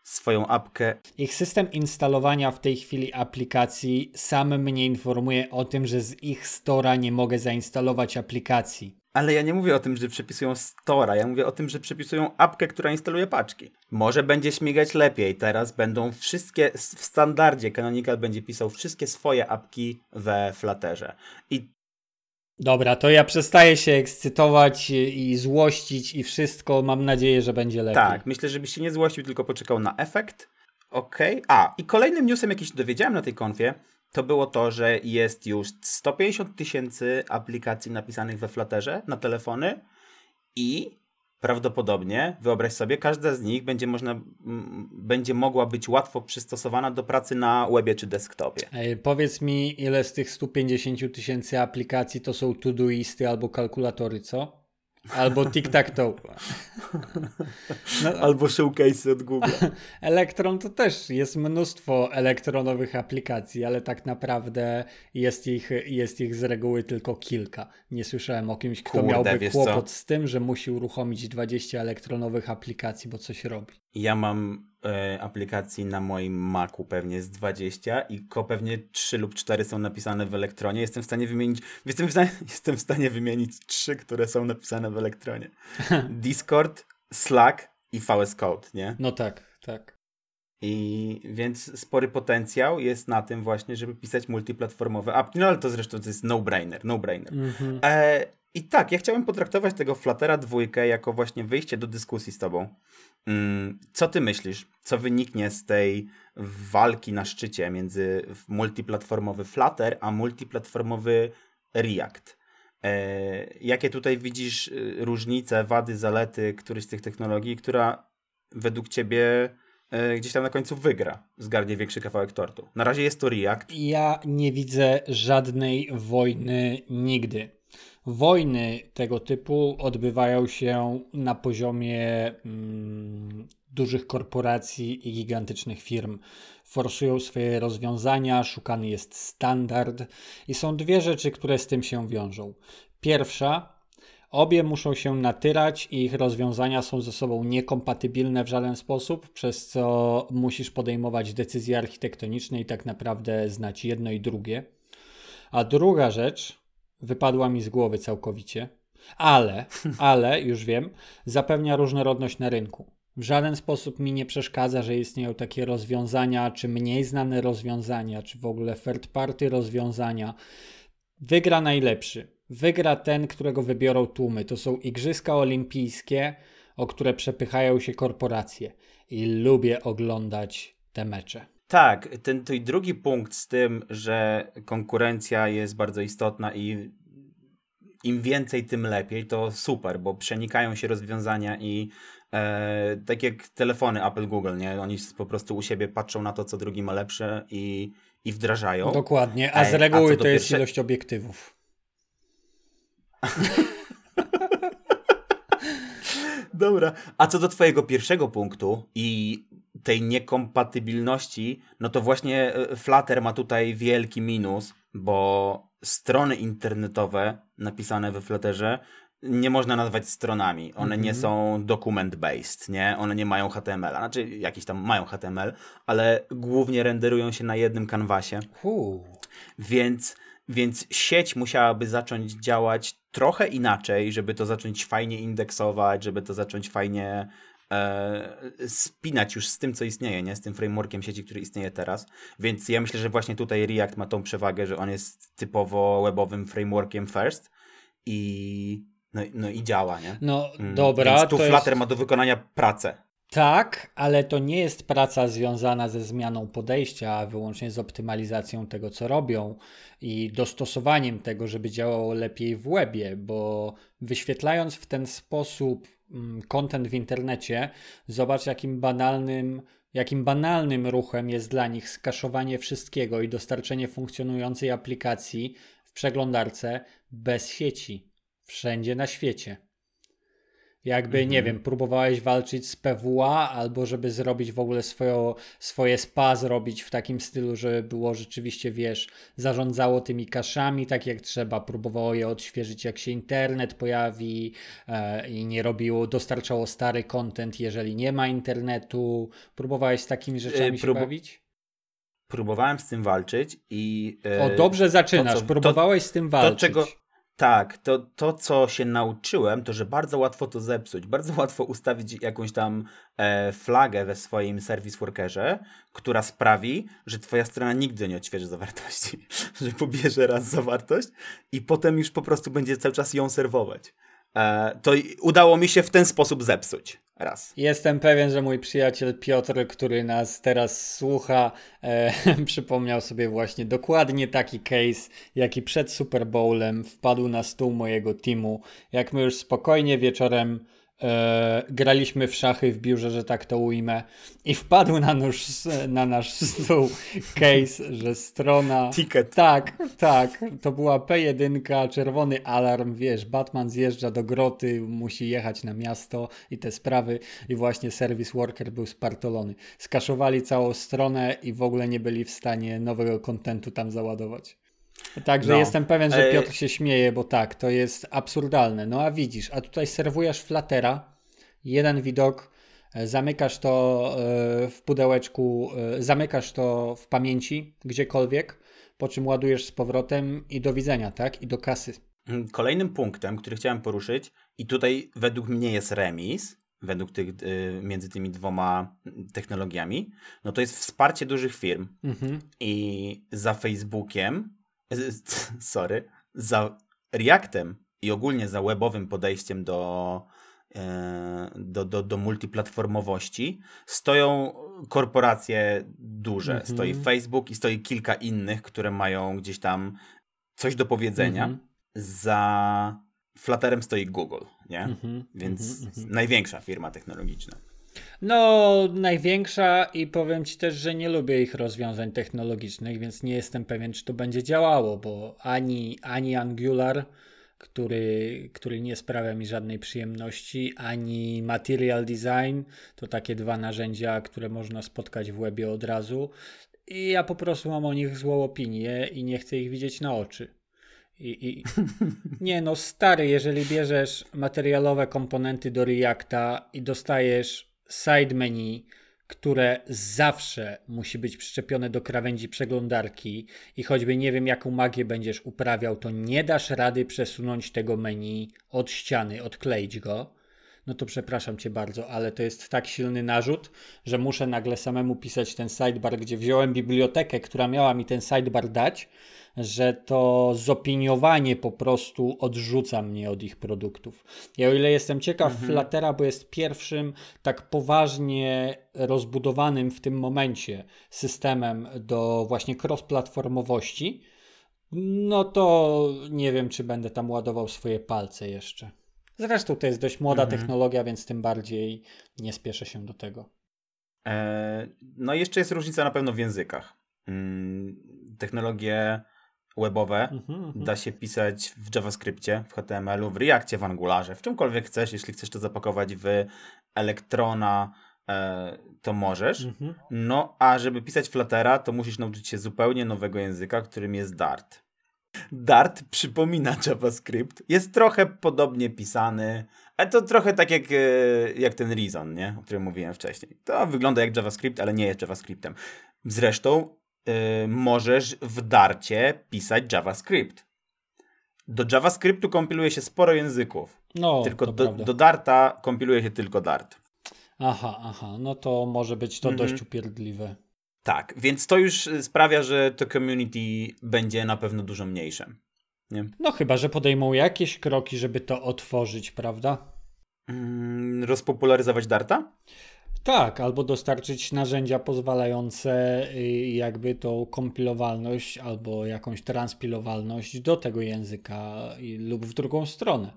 swoją apkę. Ich system instalowania w tej chwili aplikacji sam mnie informuje o tym, że z ich stora nie mogę zainstalować aplikacji. Ale ja nie mówię o tym, że przepisują Stora, ja mówię o tym, że przepisują apkę, która instaluje paczki. Może będzie śmigać lepiej, teraz będą wszystkie, w standardzie Canonical będzie pisał wszystkie swoje apki we Flutterze. I Dobra, to ja przestaję się ekscytować i złościć i wszystko. Mam nadzieję, że będzie lepiej. Tak, myślę, żebyś się nie złościł, tylko poczekał na efekt. Okej. Okay. A, i kolejnym newsem, jaki się dowiedziałem na tej konfie, to było to, że jest już 150 tysięcy aplikacji napisanych we Flutterze na telefony i prawdopodobnie, wyobraź sobie, każda z nich będzie można, będzie mogła być łatwo przystosowana do pracy na webie czy desktopie. Ej, powiedz mi, ile z tych 150 tysięcy aplikacji to są Todoisty albo kalkulatory, co? Albo tic-tac-toe. [laughs] No, Albo showcase od Google. [laughs] Elektron to też jest mnóstwo elektronowych aplikacji, ale tak naprawdę jest ich, jest ich z reguły tylko kilka. Nie słyszałem o kimś, kto Kurde, miałby kłopot co? z tym, że musi uruchomić 20 elektronowych aplikacji, bo coś robi. Ja mam aplikacji na moim Macu pewnie z 20 i ko pewnie 3 lub 4 są napisane w elektronie. Jestem w stanie wymienić, jestem w stanie, [laughs] jestem w stanie wymienić 3, które są napisane w elektronie. [laughs] Discord, Slack i VS Code, nie? No tak, tak. I więc spory potencjał jest na tym właśnie, żeby pisać multiplatformowe apki. No ale to zresztą to jest no-brainer, no-brainer. Mm -hmm. e, I tak, ja chciałem potraktować tego Fluttera dwójkę jako właśnie wyjście do dyskusji z tobą. Mm, co ty myślisz? Co wyniknie z tej walki na szczycie między multiplatformowy Flutter a multiplatformowy React? E, jakie tutaj widzisz y, różnice, wady, zalety którejś z tych technologii, która według ciebie e, gdzieś tam na końcu wygra, zgarnie większy kawałek tortu? Na razie jest to React. Ja nie widzę żadnej wojny nigdy. Wojny tego typu odbywają się na poziomie mm, dużych korporacji i gigantycznych firm. Forsują swoje rozwiązania, szukany jest standard i są dwie rzeczy, które z tym się wiążą. Pierwsza, obie muszą się natyrać i ich rozwiązania są ze sobą niekompatybilne w żaden sposób, przez co musisz podejmować decyzje architektoniczne i tak naprawdę znać jedno i drugie. A druga rzecz, wypadła mi z głowy całkowicie, ale, [laughs] ale, już wiem, zapewnia różnorodność na rynku. W żaden sposób mi nie przeszkadza, że istnieją takie rozwiązania, czy mniej znane rozwiązania, czy w ogóle third party rozwiązania. Wygra najlepszy. Wygra ten, którego wybiorą tłumy. To są Igrzyska Olimpijskie, o które przepychają się korporacje. I lubię oglądać te mecze. Tak, ten twój drugi punkt z tym, że konkurencja jest bardzo istotna i im więcej, tym lepiej, to super, bo przenikają się rozwiązania i e, tak jak telefony Apple, Google, nie? Oni po prostu u siebie patrzą na to, co drugi ma lepsze i, i wdrażają. Dokładnie, a z reguły a to jest pierwsze... ilość obiektywów. [laughs] [laughs] Dobra, a co do twojego pierwszego punktu i tej niekompatybilności, no to właśnie e, Flutter ma tutaj wielki minus, bo strony internetowe napisane we Flutterze nie można nazwać stronami. One mm -hmm. nie są document-based, nie? One nie mają HTML. Znaczy, jakieś tam mają HTML, ale głównie renderują się na jednym kanwasie. Więc, więc sieć musiałaby zacząć działać trochę inaczej, żeby to zacząć fajnie indeksować, żeby to zacząć fajnie spinać już z tym, co istnieje, nie? z tym frameworkiem sieci, który istnieje teraz. Więc ja myślę, że właśnie tutaj React ma tą przewagę, że on jest typowo webowym frameworkiem first i no, no i działa, nie? No mm, dobra. Więc tu Flutter jest... ma do wykonania pracę. Tak, ale to nie jest praca związana ze zmianą podejścia, a wyłącznie z optymalizacją tego, co robią i dostosowaniem tego, żeby działało lepiej w webie, bo wyświetlając w ten sposób content w internecie, zobacz jakim banalnym Jakim banalnym ruchem jest dla nich skaszowanie wszystkiego i dostarczenie funkcjonującej aplikacji w przeglądarce bez sieci, wszędzie na świecie. Jakby, mhm. nie wiem, próbowałeś walczyć z PWA, albo żeby zrobić w ogóle swoją, swoje spa, zrobić w takim stylu, żeby było rzeczywiście, wiesz, zarządzało tymi kaszami tak jak trzeba, próbowało je odświeżyć, jak się internet pojawi e, i nie robiło, dostarczało stary content, jeżeli nie ma internetu. Próbowałeś z takimi rzeczami Prób się bawić? Próbowałem z tym walczyć i. E, o, dobrze zaczynasz. To, co, Próbowałeś to, z tym walczyć. To, czego tak, to, to co się nauczyłem, to że bardzo łatwo to zepsuć. Bardzo łatwo ustawić jakąś tam e, flagę we swoim service workerze, która sprawi, że twoja strona nigdy nie odświeży zawartości. [laughs] że pobierze raz zawartość i potem już po prostu będzie cały czas ją serwować. E, to udało mi się w ten sposób zepsuć. Raz. Jestem pewien, że mój przyjaciel Piotr, który nas teraz słucha, e, [laughs] przypomniał sobie właśnie dokładnie taki case, jaki przed Super Bowlem wpadł na stół mojego teamu. Jak my już spokojnie wieczorem e, graliśmy w szachy w biurze, że tak to ujmę, i wpadł na, nóż, na nasz stół case, że strona. Ticket. Tak, tak. To była P1, czerwony alarm, wiesz, Batman zjeżdża do groty, musi jechać na miasto i te sprawy, i właśnie service worker był spartolony. Skaszowali całą stronę i w ogóle nie byli w stanie nowego kontentu tam załadować. Także no. jestem pewien, że Piotr się śmieje, bo tak, to jest absurdalne. No a widzisz, a tutaj serwujesz flatera, jeden widok, e, zamykasz to e, w pudełeczku, e, zamykasz to w pamięci, gdziekolwiek, po czym ładujesz z powrotem i do widzenia, tak? I do kasy. Mm, kolejnym punktem, który chciałem poruszyć, i tutaj według mnie jest remis, według tych, między tymi dwoma technologiami, no to jest wsparcie dużych firm. Mhm. I za Facebookiem [laughs] sorry, za Reactem i ogólnie za webowym podejściem do, e, do, do, do multiplatformowości stoją korporacje duże. Mhm. Stoi Facebook i stoi kilka innych, które mają gdzieś tam coś do powiedzenia. Mhm. Za Flutterem stoi Google, nie? Mhm. Więc mhm. największa firma technologiczna. No, największa i powiem Ci też, że nie lubię ich rozwiązań technologicznych, więc nie jestem pewien, czy to będzie działało, bo ani, ani Angular, który, który nie sprawia mi żadnej przyjemności, ani Material Design, to takie dwa narzędzia, które można spotkać w webie od razu. I ja po prostu mam o nich złą opinię i nie chcę ich widzieć na oczy. I, i... [laughs] Nie no, stary, jeżeli bierzesz materialowe komponenty do Reacta i dostajesz side menu, które zawsze musi być przyczepione do krawędzi przeglądarki i choćby nie wiem jaką magię będziesz uprawiał, to nie dasz rady przesunąć tego menu od ściany, odkleić go, no to przepraszam cię bardzo, ale to jest tak silny narzut, że muszę nagle samemu pisać ten sidebar, gdzie wziąłem bibliotekę, która miała mi ten sidebar dać, że to zopiniowanie po prostu odrzuca mnie od ich produktów. Ja o ile jestem ciekaw mhm. Fluttera, bo jest pierwszym tak poważnie rozbudowanym w tym momencie systemem do właśnie cross-platformowości, no to nie wiem, czy będę tam ładował swoje palce jeszcze. Zresztą to jest dość młoda mhm. technologia, więc tym bardziej nie spieszę się do tego. E, no jeszcze jest różnica na pewno w językach. Mm, technologie webowe mhm, mhm. da się pisać w JavaScriptie, w HTML-u, w Reactie, w Angularze, w czymkolwiek chcesz. Jeśli chcesz to zapakować w Elektrona, e, to możesz. Mhm. No, a żeby pisać Fluttera, to musisz nauczyć się zupełnie nowego języka, którym jest Dart. Dart przypomina JavaScript. Jest trochę podobnie pisany, ale to trochę tak jak, e, jak ten Reason, nie? o którym mówiłem wcześniej. To wygląda jak JavaScript, ale nie jest JavaScriptem. Zresztą yy, możesz w Darcie pisać JavaScript. Do JavaScriptu kompiluje się sporo języków. No, tylko do, do, Darta kompiluje się tylko Dart. Aha, aha, no to może być to mhm. dość upierdliwe. Tak, więc to już sprawia, że to community będzie na pewno dużo mniejsze. Nie? No chyba, że podejmą jakieś kroki, żeby to otworzyć, prawda? Mm, rozpopularyzować Darta? Tak, albo dostarczyć narzędzia pozwalające y, jakby tą kompilowalność albo jakąś transpilowalność do tego języka lub w drugą stronę.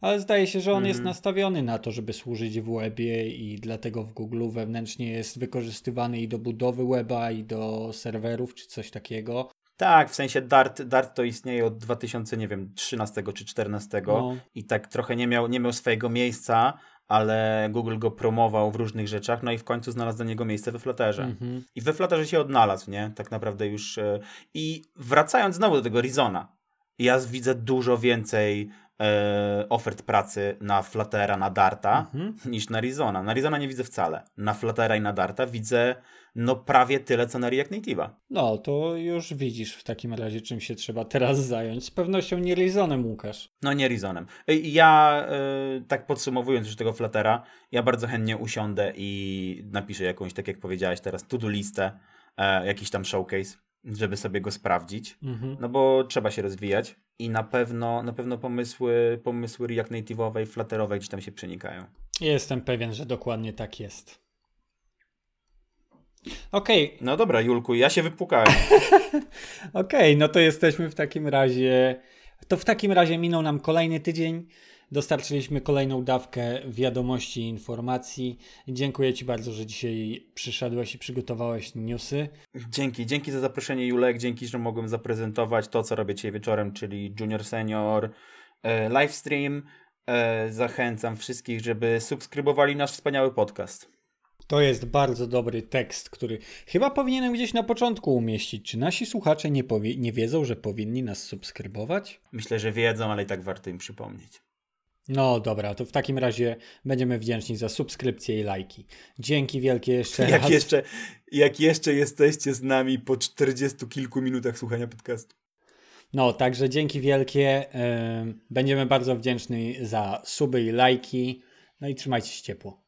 Ale zdaje się, że on jest mhm. nastawiony na to, żeby służyć w webie i dlatego w Google wewnętrznie jest wykorzystywany i do budowy weba, i do serwerów, czy coś takiego. Tak, w sensie Dart, Dart to istnieje od 2013 czy 2014 no. i tak trochę nie miał, nie miał swojego miejsca, ale Google go promował w różnych rzeczach, no i w końcu znalazł do niego miejsce we Flutterze. Mm-hmm. I we Flutterze się odnalazł, nie? Tak naprawdę już. E, I wracając znowu do tego Rizona, ja widzę dużo więcej e, ofert pracy na Fluttera, na Darta mm-hmm. niż na Rizona. Na Rizona nie widzę wcale. Na Fluttera i na Darta widzę no prawie tyle, co na React Native'a. No, to już widzisz w takim razie, czym się trzeba teraz zająć. Z pewnością nie Rizonem, Łukasz. No, nie Rizonem. Ja, yy, tak podsumowując już tego Fluttera, ja bardzo chętnie usiądę i napiszę jakąś, tak jak powiedziałeś teraz, to-do listę, yy, jakiś tam showcase, żeby sobie go sprawdzić, mhm. no bo trzeba się rozwijać i na pewno, na pewno pomysły, pomysły React Native'owe i Flutterowe gdzieś tam się przenikają. Jestem pewien, że dokładnie tak jest. Okej. Okay. [laughs] No dobra, Julku, ja się wypukałem. [laughs] Okej, okay, no to jesteśmy w takim razie. To w takim razie minął nam kolejny tydzień. Dostarczyliśmy kolejną dawkę wiadomości i informacji. Dziękuję Ci bardzo, że dzisiaj przyszedłeś i przygotowałeś newsy. Dzięki, dzięki za zaproszenie Julek, dzięki, że mogłem zaprezentować to, co robię dzisiaj wieczorem, czyli Junior Senior e, livestream. E, zachęcam wszystkich, żeby subskrybowali nasz wspaniały podcast. To jest bardzo dobry tekst, który chyba powinienem gdzieś na początku umieścić. Czy nasi słuchacze nie, powie- nie wiedzą, że powinni nas subskrybować? Myślę, że wiedzą, ale i tak warto im przypomnieć. No dobra, to w takim razie będziemy wdzięczni za subskrypcje i lajki. Dzięki wielkie jeszcze jak raz. Jeszcze, jak jeszcze jesteście z nami po 40 kilku minutach słuchania podcastu. No, także dzięki wielkie. Będziemy bardzo wdzięczni za suby i lajki. No i trzymajcie się ciepło.